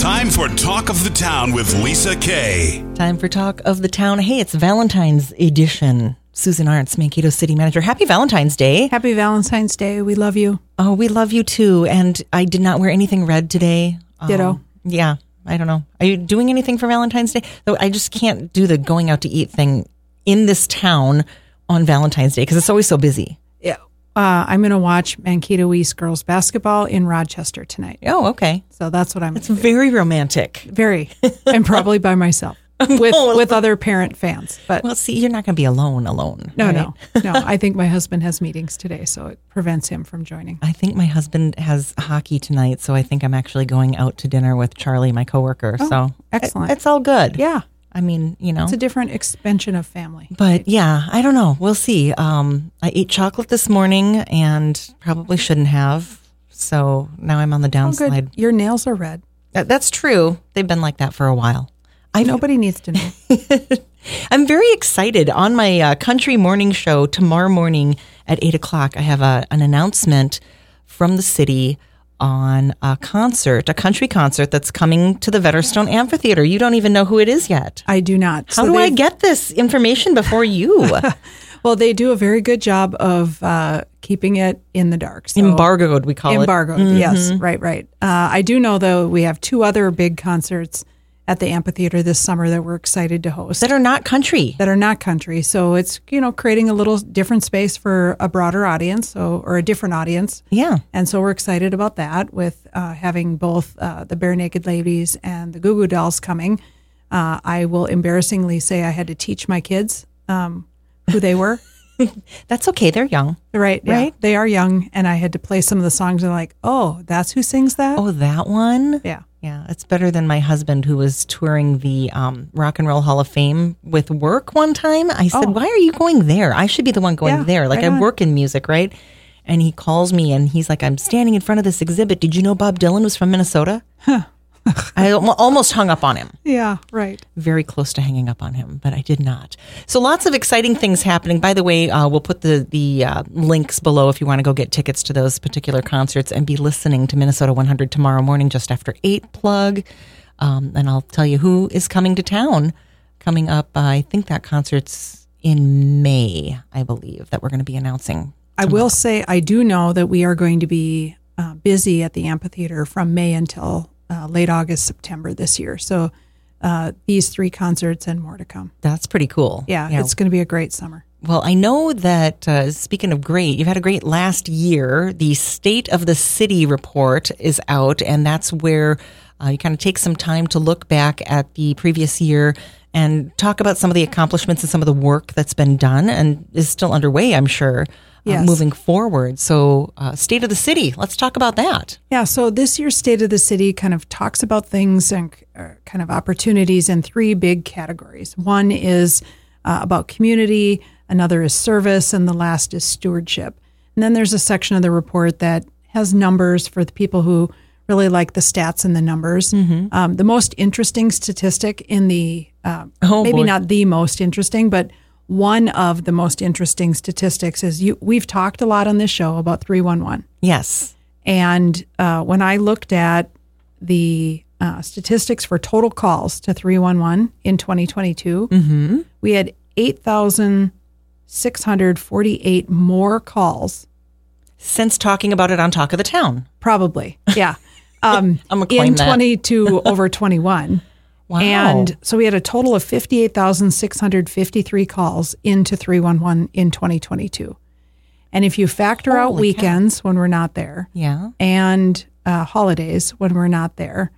Time for Talk of the Town with Lisa Kay. Time for Talk of the Town. Hey, it's Valentine's edition. Susan Arntz, Mankato City Manager. Happy Valentine's Day. Happy Valentine's Day. We love you. Oh, we love you too. And I did not wear anything red today. Ditto. Um, yeah, I don't know. Are you doing anything for Valentine's Day? Though I just can't do the going out to eat thing in this town on Valentine's Day because it's always so busy. Yeah. Uh, I'm going to watch Mankato East girls basketball in Rochester tonight. Oh, okay. So that's what I'm It's very romantic. very, and probably by myself with with other parent fans. But Well, see, you're not going to be alone, alone. no, right? no, no. I think my husband has meetings today, so it prevents him from joining. I think my husband has hockey tonight, so I think I'm actually going out to dinner with Charlie, my coworker. so Oh, excellent. it- it's all good. Yeah, I mean, you know. it's a different expansion of family. but yeah, I don't know. We'll see. Um, I ate chocolate this morning and probably shouldn't have. So now I'm on the Oh, downside. good. Your nails are red. That- That's true. They've been like that for a while. I Nobody needs to know. I'm very excited. On my uh, country morning show tomorrow morning at eight o'clock, I have a, an announcement from the city on a concert, a country concert that's coming to the Vetterstone Amphitheater. You don't even know who it is yet. I do not. How So do I get this information before you? Well, they do a very good job of uh, keeping it in the dark. So Embargoed, we call it embargoed. it. Yes, Mm-hmm. right, right. Uh, I do know though we have two other big concerts at the amphitheater this summer that we're excited to host That are not country. that are not country. So it's you know creating a little different space for a broader audience, so or a different audience. Yeah. And so we're excited about that with uh, having both uh, the Barenaked Ladies and the Goo Goo Dolls coming. Uh, I will embarrassingly say I had to teach my kids um, who they were. That's okay. They're young. Right, yeah. Right. They are young, and I had to play some of the songs. And like, oh, that's who sings that. Oh, that one? Yeah. Yeah, it's better than my husband who was touring the um, Rock and Roll Hall of Fame with work one time. I said, Oh. Why are you going there? I should be the one going Yeah, there. Like, right I on. work in music, right? And he calls me and he's like, I'm standing in front of this exhibit. Did you know Bob Dylan was from Minnesota? I almost hung up on him. Yeah, right. Very close to hanging up on him, but I did not. So lots of exciting things happening. By the way, uh, we'll put the the uh, links below if you want to go get tickets to those particular concerts and be listening to Minnesota 100 tomorrow morning just after eight. Plug, um, and I'll tell you who is coming to town. Coming up, uh, I think that concert's in May, I believe, that we're going to be announcing. I will say I do know that we are going to be uh, busy at the amphitheater from May until uh, late August, September this year. So uh, these three concerts and more to come. That's pretty cool. Yeah, it's going to be a great summer. Well, I know that uh, speaking of great, you've had a great last year. The State of the City report is out, and that's where uh, you kind of take some time to look back at the previous year and talk about some of the accomplishments and some of the work that's been done and is still underway, I'm sure, uh, moving forward. So, uh, State of the City, let's talk about that. Yeah, so this year's State of the City kind of talks about things and uh, kind of opportunities in three big categories. One is uh, about community, another is service, and the last is stewardship. And then there's a section of the report that has numbers for the people who really like the stats and the numbers. Um, the most interesting statistic in the, uh, Oh, maybe boy. not the most interesting, but one of the most interesting statistics is you. We've talked a lot on this show about 311. Yes. And uh, when I looked at the uh, statistics for total calls to 311 in 2022, we had 8,648 more calls, Since talking about it on Talk of the Town. probably. Yeah. Um, I'm gonna claim in 22 over 21. Wow. And so we had a total of 58,653 calls into 311 in 2022. And if you factor out Holy cow. weekends when we're not there, yeah. and uh, holidays when we're not there,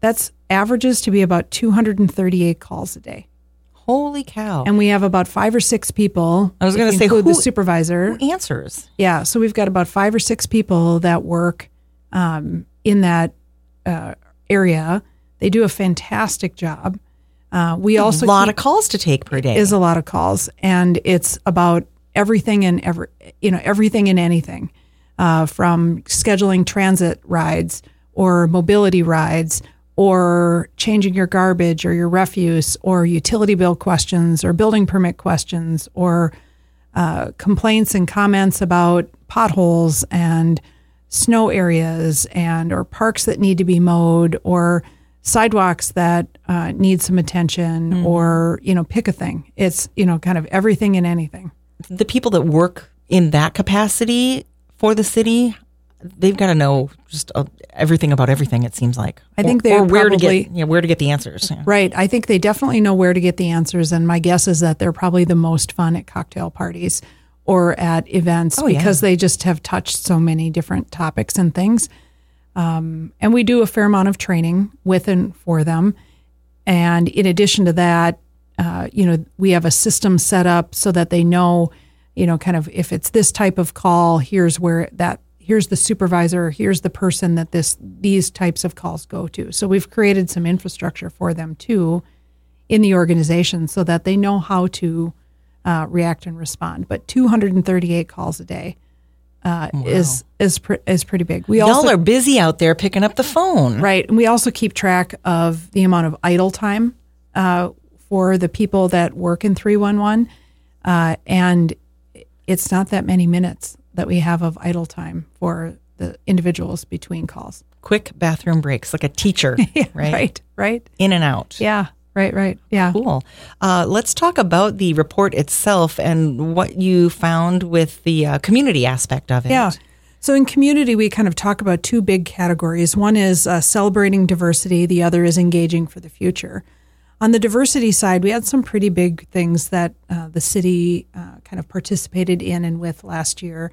that's averages to be about 238 calls a day. Holy cow. And we have about five or six people. I was gonna say, who- the supervisor. Who answers? Yeah, so we've got about five or six people that work um, in that uh, area. They do a fantastic job. Uh, we also a lot of calls to take per day. is a lot of calls, and it's about everything and every you know everything and anything, uh, from scheduling transit rides or mobility rides or changing your garbage or your refuse or utility bill questions or building permit questions or uh, complaints and comments about potholes and snow areas and or parks that need to be mowed or sidewalks that uh, need some attention, Mm-hmm. or you know, pick a thing. It's you know, kind of everything and anything. The people that work in that capacity for the city, they've got to know just uh, everything about everything. It seems like. I think they or where to get yeah where to get the answers. Yeah. Right. I think they definitely know where to get the answers. And my guess is that they're probably the most fun at cocktail parties or at events Oh, yeah. because they just have touched so many different topics and things. Um, and we do a fair amount of training with and for them. And in addition to that, uh, you know, we have a system set up so that they know, you know, kind of if it's this type of call, here's where that here's the supervisor, here's the person that this these types of calls go to. So we've created some infrastructure for them too in the organization so that they know how to uh, react and respond. But 238 calls a day uh, is is pr- is pretty big. We also are busy out there picking up the phone. Right. And we also keep track of the amount of idle time uh, for the people that work in 311. Uh, and it's not that many minutes that we have of idle time for the individuals between calls. Quick bathroom breaks, like a teacher, right? Right. Right. In and out. Yeah. Right. Right. Yeah. Cool. Uh, let's talk about the report itself and what you found with the uh, community aspect of it. Yeah. So in community, we kind of talk about two big categories. One is uh, celebrating diversity, the other is engaging for the future. On the diversity side, we had some pretty big things that uh, the city uh, kind of participated in and with last year.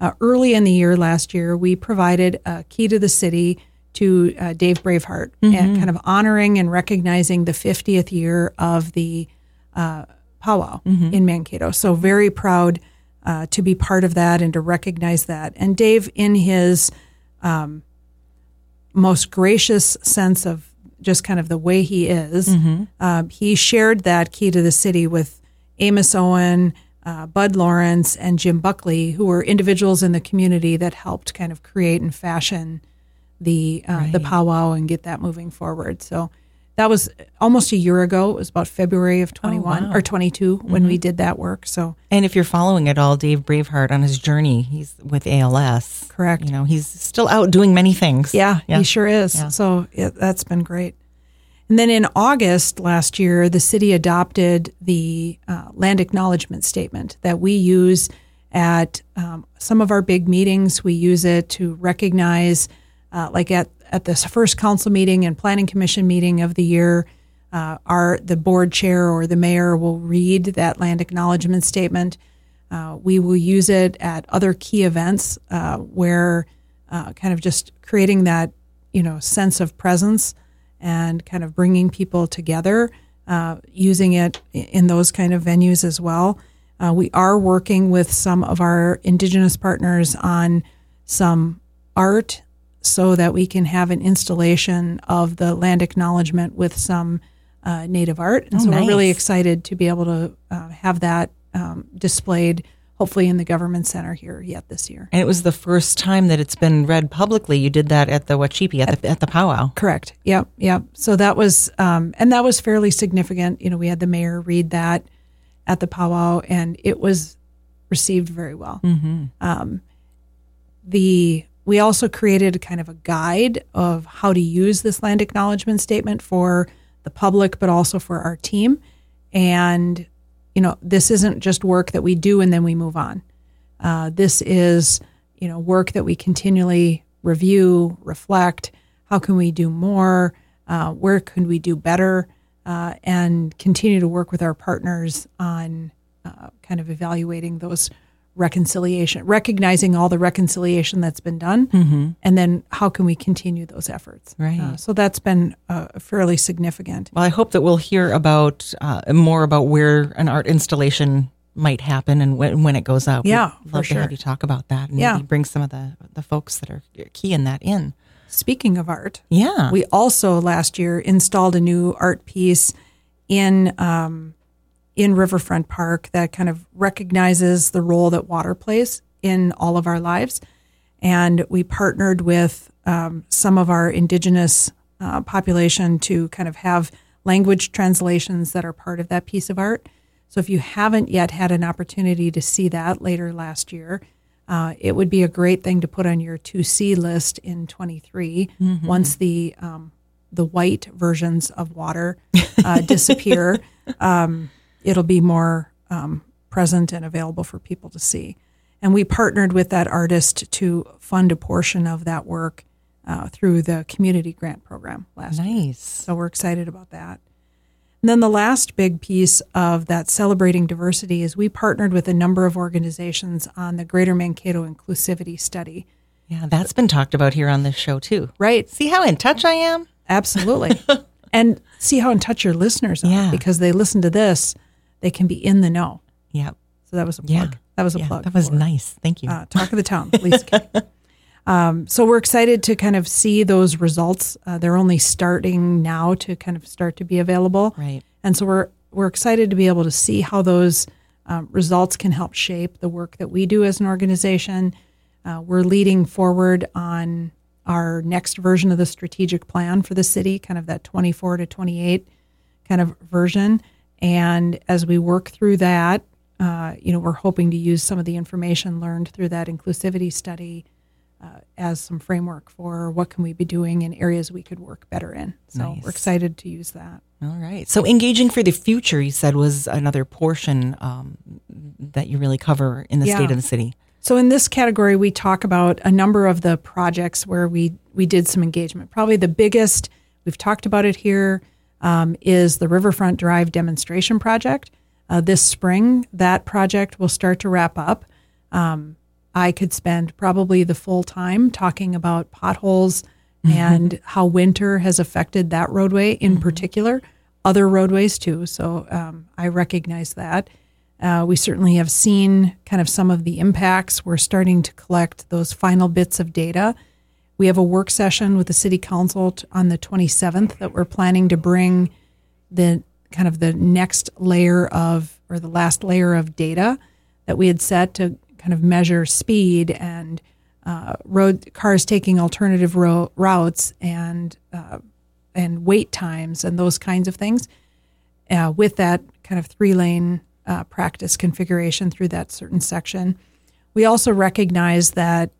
Uh, early in the year last year, we provided a key to the city to uh, Dave Braveheart and kind of honoring and recognizing the 50th year of the uh, powwow in Mankato. So very proud uh, to be part of that and to recognize that. And Dave, in his um, most gracious sense of just kind of the way he is, um, he shared that key to the city with Amos Owen, uh, Bud Lawrence, and Jim Buckley, who were individuals in the community that helped kind of create and fashion the uh, the powwow and get that moving forward. So that was almost a year ago. It was about February of 21 or 22 when we did that work. So And if you're following at all, Dave Braveheart on his journey, he's with ALS. Correct. You know, he's still out doing many things. Yeah, he sure is. So it, that's been great. And then in August last year, the city adopted the uh, land acknowledgement statement that we use at um, some of our big meetings. We use it to recognize, uh, like at at this first council meeting and planning commission meeting of the year, uh, our the board chair or the mayor will read that land acknowledgement statement. Uh, we will use it at other key events uh, where uh, kind of just creating that you know sense of presence and kind of bringing people together, uh, using it in those kind of venues as well. Uh, we are working with some of our indigenous partners on some art so that we can have an installation of the land acknowledgement with some uh, native art. And so we're really excited to be able to uh, have that um, displayed, hopefully in the government center here yet this year. And it was the first time that it's been read publicly. You did that at the Wacipi, at the, at the powwow. Correct. Yep. Yep. So that was, um, and that was fairly significant. You know, we had the mayor read that at the powwow, and it was received very well. Um, the we also created kind of a guide of how to use this land acknowledgement statement for the public, but also for our team. And you know, this isn't just work that we do and then we move on. Uh, this is, you know, work that we continually review, reflect. How can we do more? Uh, where can we do better? Uh, and continue to work with our partners on uh, kind of evaluating those reconciliation, recognizing all the reconciliation that's been done, and then how can we continue those efforts? Right. Uh, so that's been uh, fairly significant. Well, I hope that we'll hear about uh, more about where an art installation might happen and when, when it goes up. Yeah, We'd love to have you talk about that and Yeah. maybe bring some of the, the folks that are key in that in. Speaking of art, Yeah. We also last year installed a new art piece in um, in Riverfront Park that kind of recognizes the role that water plays in all of our lives, and we partnered with um, some of our indigenous uh, population to kind of have language translations that are part of that piece of art. So if you haven't yet had an opportunity to see that later last year, uh, it would be a great thing to put on your to see list in 23 once the um, the white versions of water uh, disappear, um, it'll be more um, present and available for people to see. And we partnered with that artist to fund a portion of that work uh, through the community grant program last year. Nice. So we're excited about that. And then the last big piece of that celebrating diversity is we partnered with a number of organizations on the Greater Mankato Inclusivity Study. Yeah, that's been talked about here on this show too. Right. See how in touch I am? Absolutely. and see how in touch your listeners are Yeah. because they listen to this, they can be in the know. Yeah. So that was a plug. Yeah. That was a Yeah, plug. That was for, nice. Thank you. Uh, Talk of the Town, Lisa. Um, so we're excited to kind of see those results. Uh, they're only starting now to kind of start to be available. Right. And so we're we're excited to be able to see how those um, results can help shape the work that we do as an organization. Uh, we're leading forward on our next version of the strategic plan for the city, kind of that 24 to 28 kind of version. And as we work through that, uh, you know, we're hoping to use some of the information learned through that inclusivity study uh, as some framework for what can we be doing in areas we could work better in. So Nice. we're excited to use that. All right. So engaging for the future, you said, was another portion um, that you really cover in the Yeah. state of the city. So in this category, we talk about a number of the projects where we we did some engagement. Probably the biggest we've talked about it here um, is the Riverfront Drive demonstration project. Uh, this spring, that project will start to wrap up. Um, I could spend probably the full time talking about potholes and how winter has affected that roadway in particular, other roadways too. So um, I recognize that. Uh, we certainly have seen kind of some of the impacts. We're starting to collect those final bits of data. We have a work session with the city council on the 27th that we're planning to bring the kind of the next layer of or the last layer of data that we had set to kind of measure speed and uh, road cars taking alternative ro- routes and uh, and wait times and those kinds of things uh, with that kind of three lane uh, practice configuration through that certain section. We also recognize that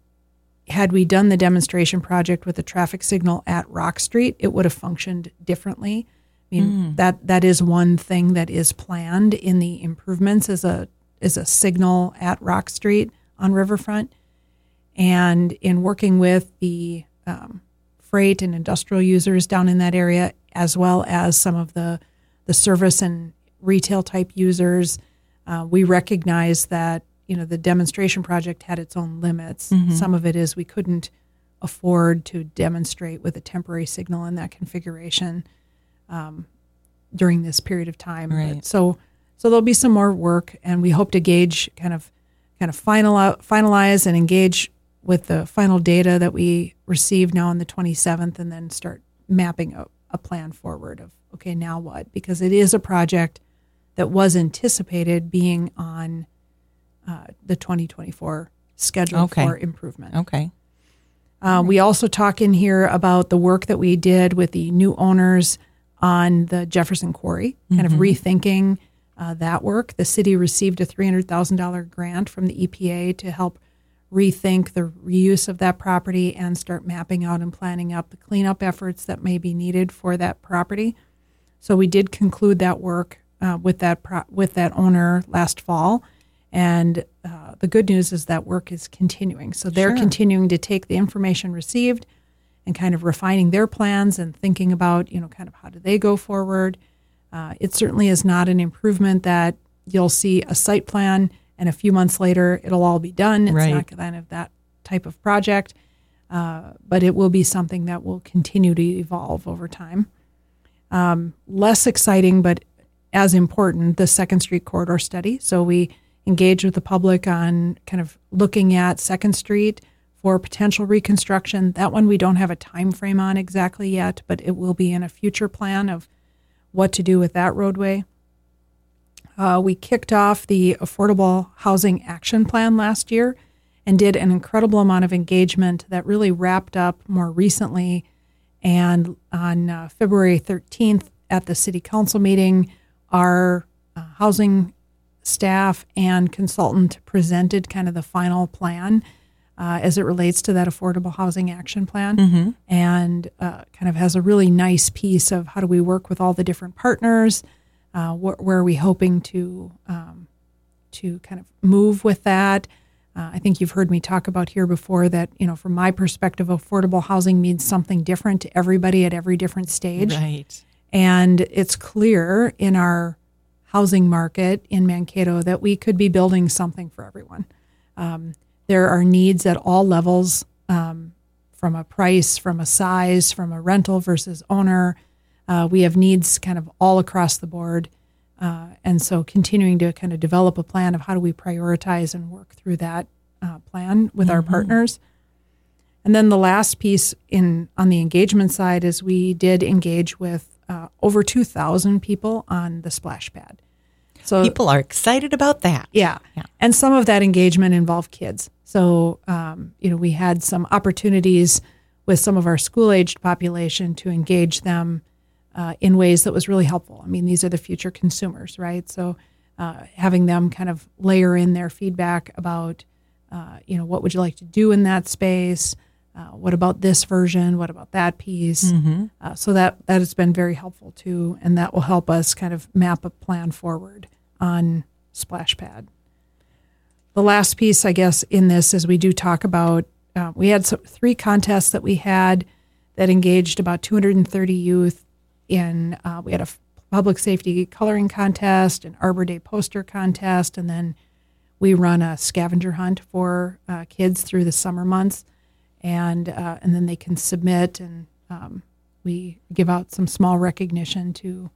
had we done the demonstration project with a traffic signal at Rock Street, it would have functioned differently. I mean that that is one thing that is planned in the improvements is a is a signal at Rock Street on Riverfront, and in working with the um, freight and industrial users down in that area, as well as some of the the service and retail type users, uh, we recognize that you know the demonstration project had its own limits. Some of it is we couldn't afford to demonstrate with a temporary signal in that configuration um, during this period of time. But Right. so so there'll be some more work, and we hope to gauge kind of kind of final finalize and engage with the final data that we receive now on the 27th, and then start mapping a, a plan forward of okay now what because it is a project that was anticipated being on the 2024 schedule Okay. for improvement. Okay. Uh, we also talk in here about the work that we did with the new owners on the Jefferson Quarry, kind of rethinking uh, that work. The city received a $300,000 grant from the EPA to help rethink the reuse of that property and start mapping out and planning out the cleanup efforts that may be needed for that property. So we did conclude that work uh, with that pro- with that owner last fall, and uh, the good news is that work is continuing. So they're Sure. continuing to take the information received and kind of refining their plans and thinking about you know kind of how do they go forward. Uh, it certainly is not an improvement that you'll see a site plan and a few months later it'll all be done. It's Right. not kind of that type of project, uh, but it will be something that will continue to evolve over time less exciting, but as important, the Second Street corridor study. So we engage with the public on kind of looking at Second Street for potential reconstruction. That one we don't have a time frame on exactly yet, but it will be in a future plan of what to do with that roadway. Uh, we kicked off the Affordable Housing Action Plan last year and did an incredible amount of engagement that really wrapped up more recently. And on uh, February 13th at the City Council meeting, our uh, housing staff and consultant presented kind of the final plan. uh, as it relates to that affordable housing action plan, and uh, kind of has a really nice piece of how do we work with all the different partners, uh, wh- where are we hoping to um, to kind of move with that. Uh, I think you've heard me talk about here before that you know from my perspective, affordable housing means something different to everybody at every different stage. Right. And it's clear in our housing market in Mankato that we could be building something for everyone. Um, there are needs at all levels um, from a price, from a size, from a rental versus owner. Uh, we have needs kind of all across the board. Uh, and so continuing to kind of develop a plan of how do we prioritize and work through that uh, plan with our partners. And then the last piece in on the engagement side is we did engage with uh, over 2,000 people on the splash pad. So People are excited about that. yeah. Yeah. And some of that engagement involved kids. So, um, you know, we had some opportunities with some of our school aged population to engage them uh, in ways that was really helpful. I mean, these are the future consumers, right? So, uh, having them kind of layer in their feedback about, uh, you know, what would you like to do in that space? Uh, what about this version? What about that piece? Uh, so that that has been very helpful too, and that will help us kind of map a plan forward on Splashpad. The last piece, I guess, in this is we do talk about uh, we had some, three contests that we had that engaged about 230 youth. In uh, we had a public safety coloring contest, an Arbor Day poster contest, and then we run a scavenger hunt for uh, kids through the summer months, and uh, and then they can submit, and um, we give out some small recognition to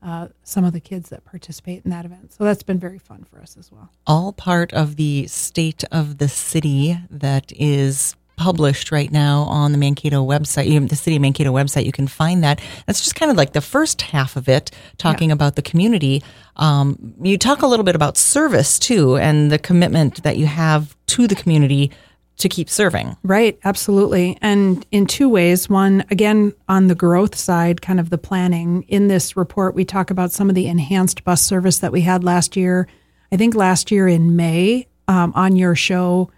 uh, some of the kids that participate in that event. So that's been very fun for us as well. all part of the state of the city that is published right now on the Mankato website, the city of Mankato website. You can find that. That's just kind of like the first half of it, talking about the community. Um, you talk a little bit about service too, and the commitment that you have to the community to keep serving. Right, absolutely. And in two ways. One, again, on the growth side, kind of the planning. In this report, we talk about some of the enhanced bus service that we had last year. I think last year in May um, on your show,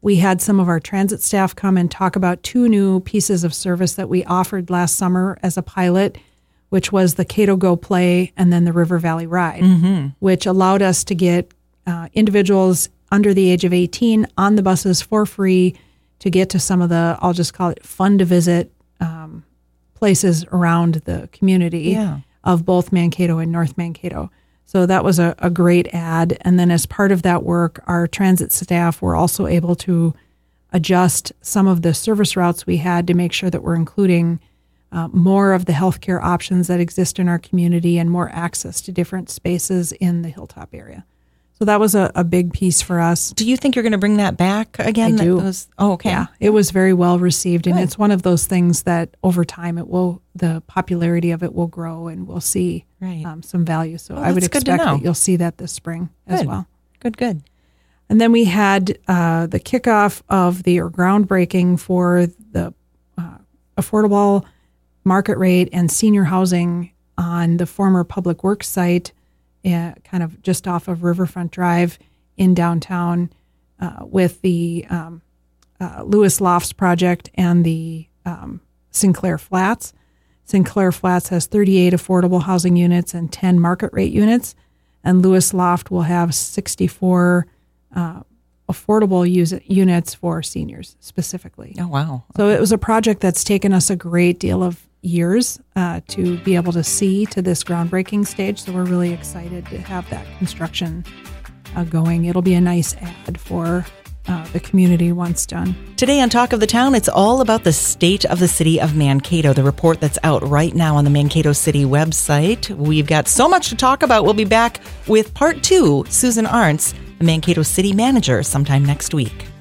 we had some of our transit staff come and talk about two new pieces of service that we offered last summer as a pilot, which was the Cato Go Play and then the River Valley Ride, which allowed us to get uh, individuals under the age of 18 on the buses for free to get to some of the, I'll just call it fun to visit um, places around the community Yeah. of both Mankato and North Mankato. So that was a, a great ad. And then as part of that work, our transit staff were also able to adjust some of the service routes we had to make sure that we're including uh, more of the healthcare options that exist in our community and more access to different spaces in the hilltop area. So that was a, a big piece for us. Do you think you're going to bring that back again? I do. Those- oh, okay. Yeah, it was very well received, and it's one of those things that over time it will the popularity of it will grow, and we'll see Right. um, some value. So Well, I would good expect that you'll see that this spring as well. Good, good. And then we had uh, the kickoff of the or groundbreaking for the uh, affordable market rate and senior housing on the former Public Works site, uh, kind of just off of Riverfront Drive in downtown, uh, with the um, uh, Lewis Lofts project and the um, Sinclair Flats. Sinclair Flats has 38 affordable housing units and 10 market rate units, and Lewis Loft will have 64 uh, affordable use- units for seniors specifically. Oh, wow. So it was a project that's taken us a great deal of years uh, to be able to see to this groundbreaking stage. So we're really excited to have that construction uh, going. It'll be a nice ad for uh, the community once done. Today on Talk of the Town, it's all about the state of the city of Mankato, the report that's out right now on the Mankato City website. We've got so much to talk about. We'll be back with part two, Susan Arntz, the Mankato City Manager, sometime next week.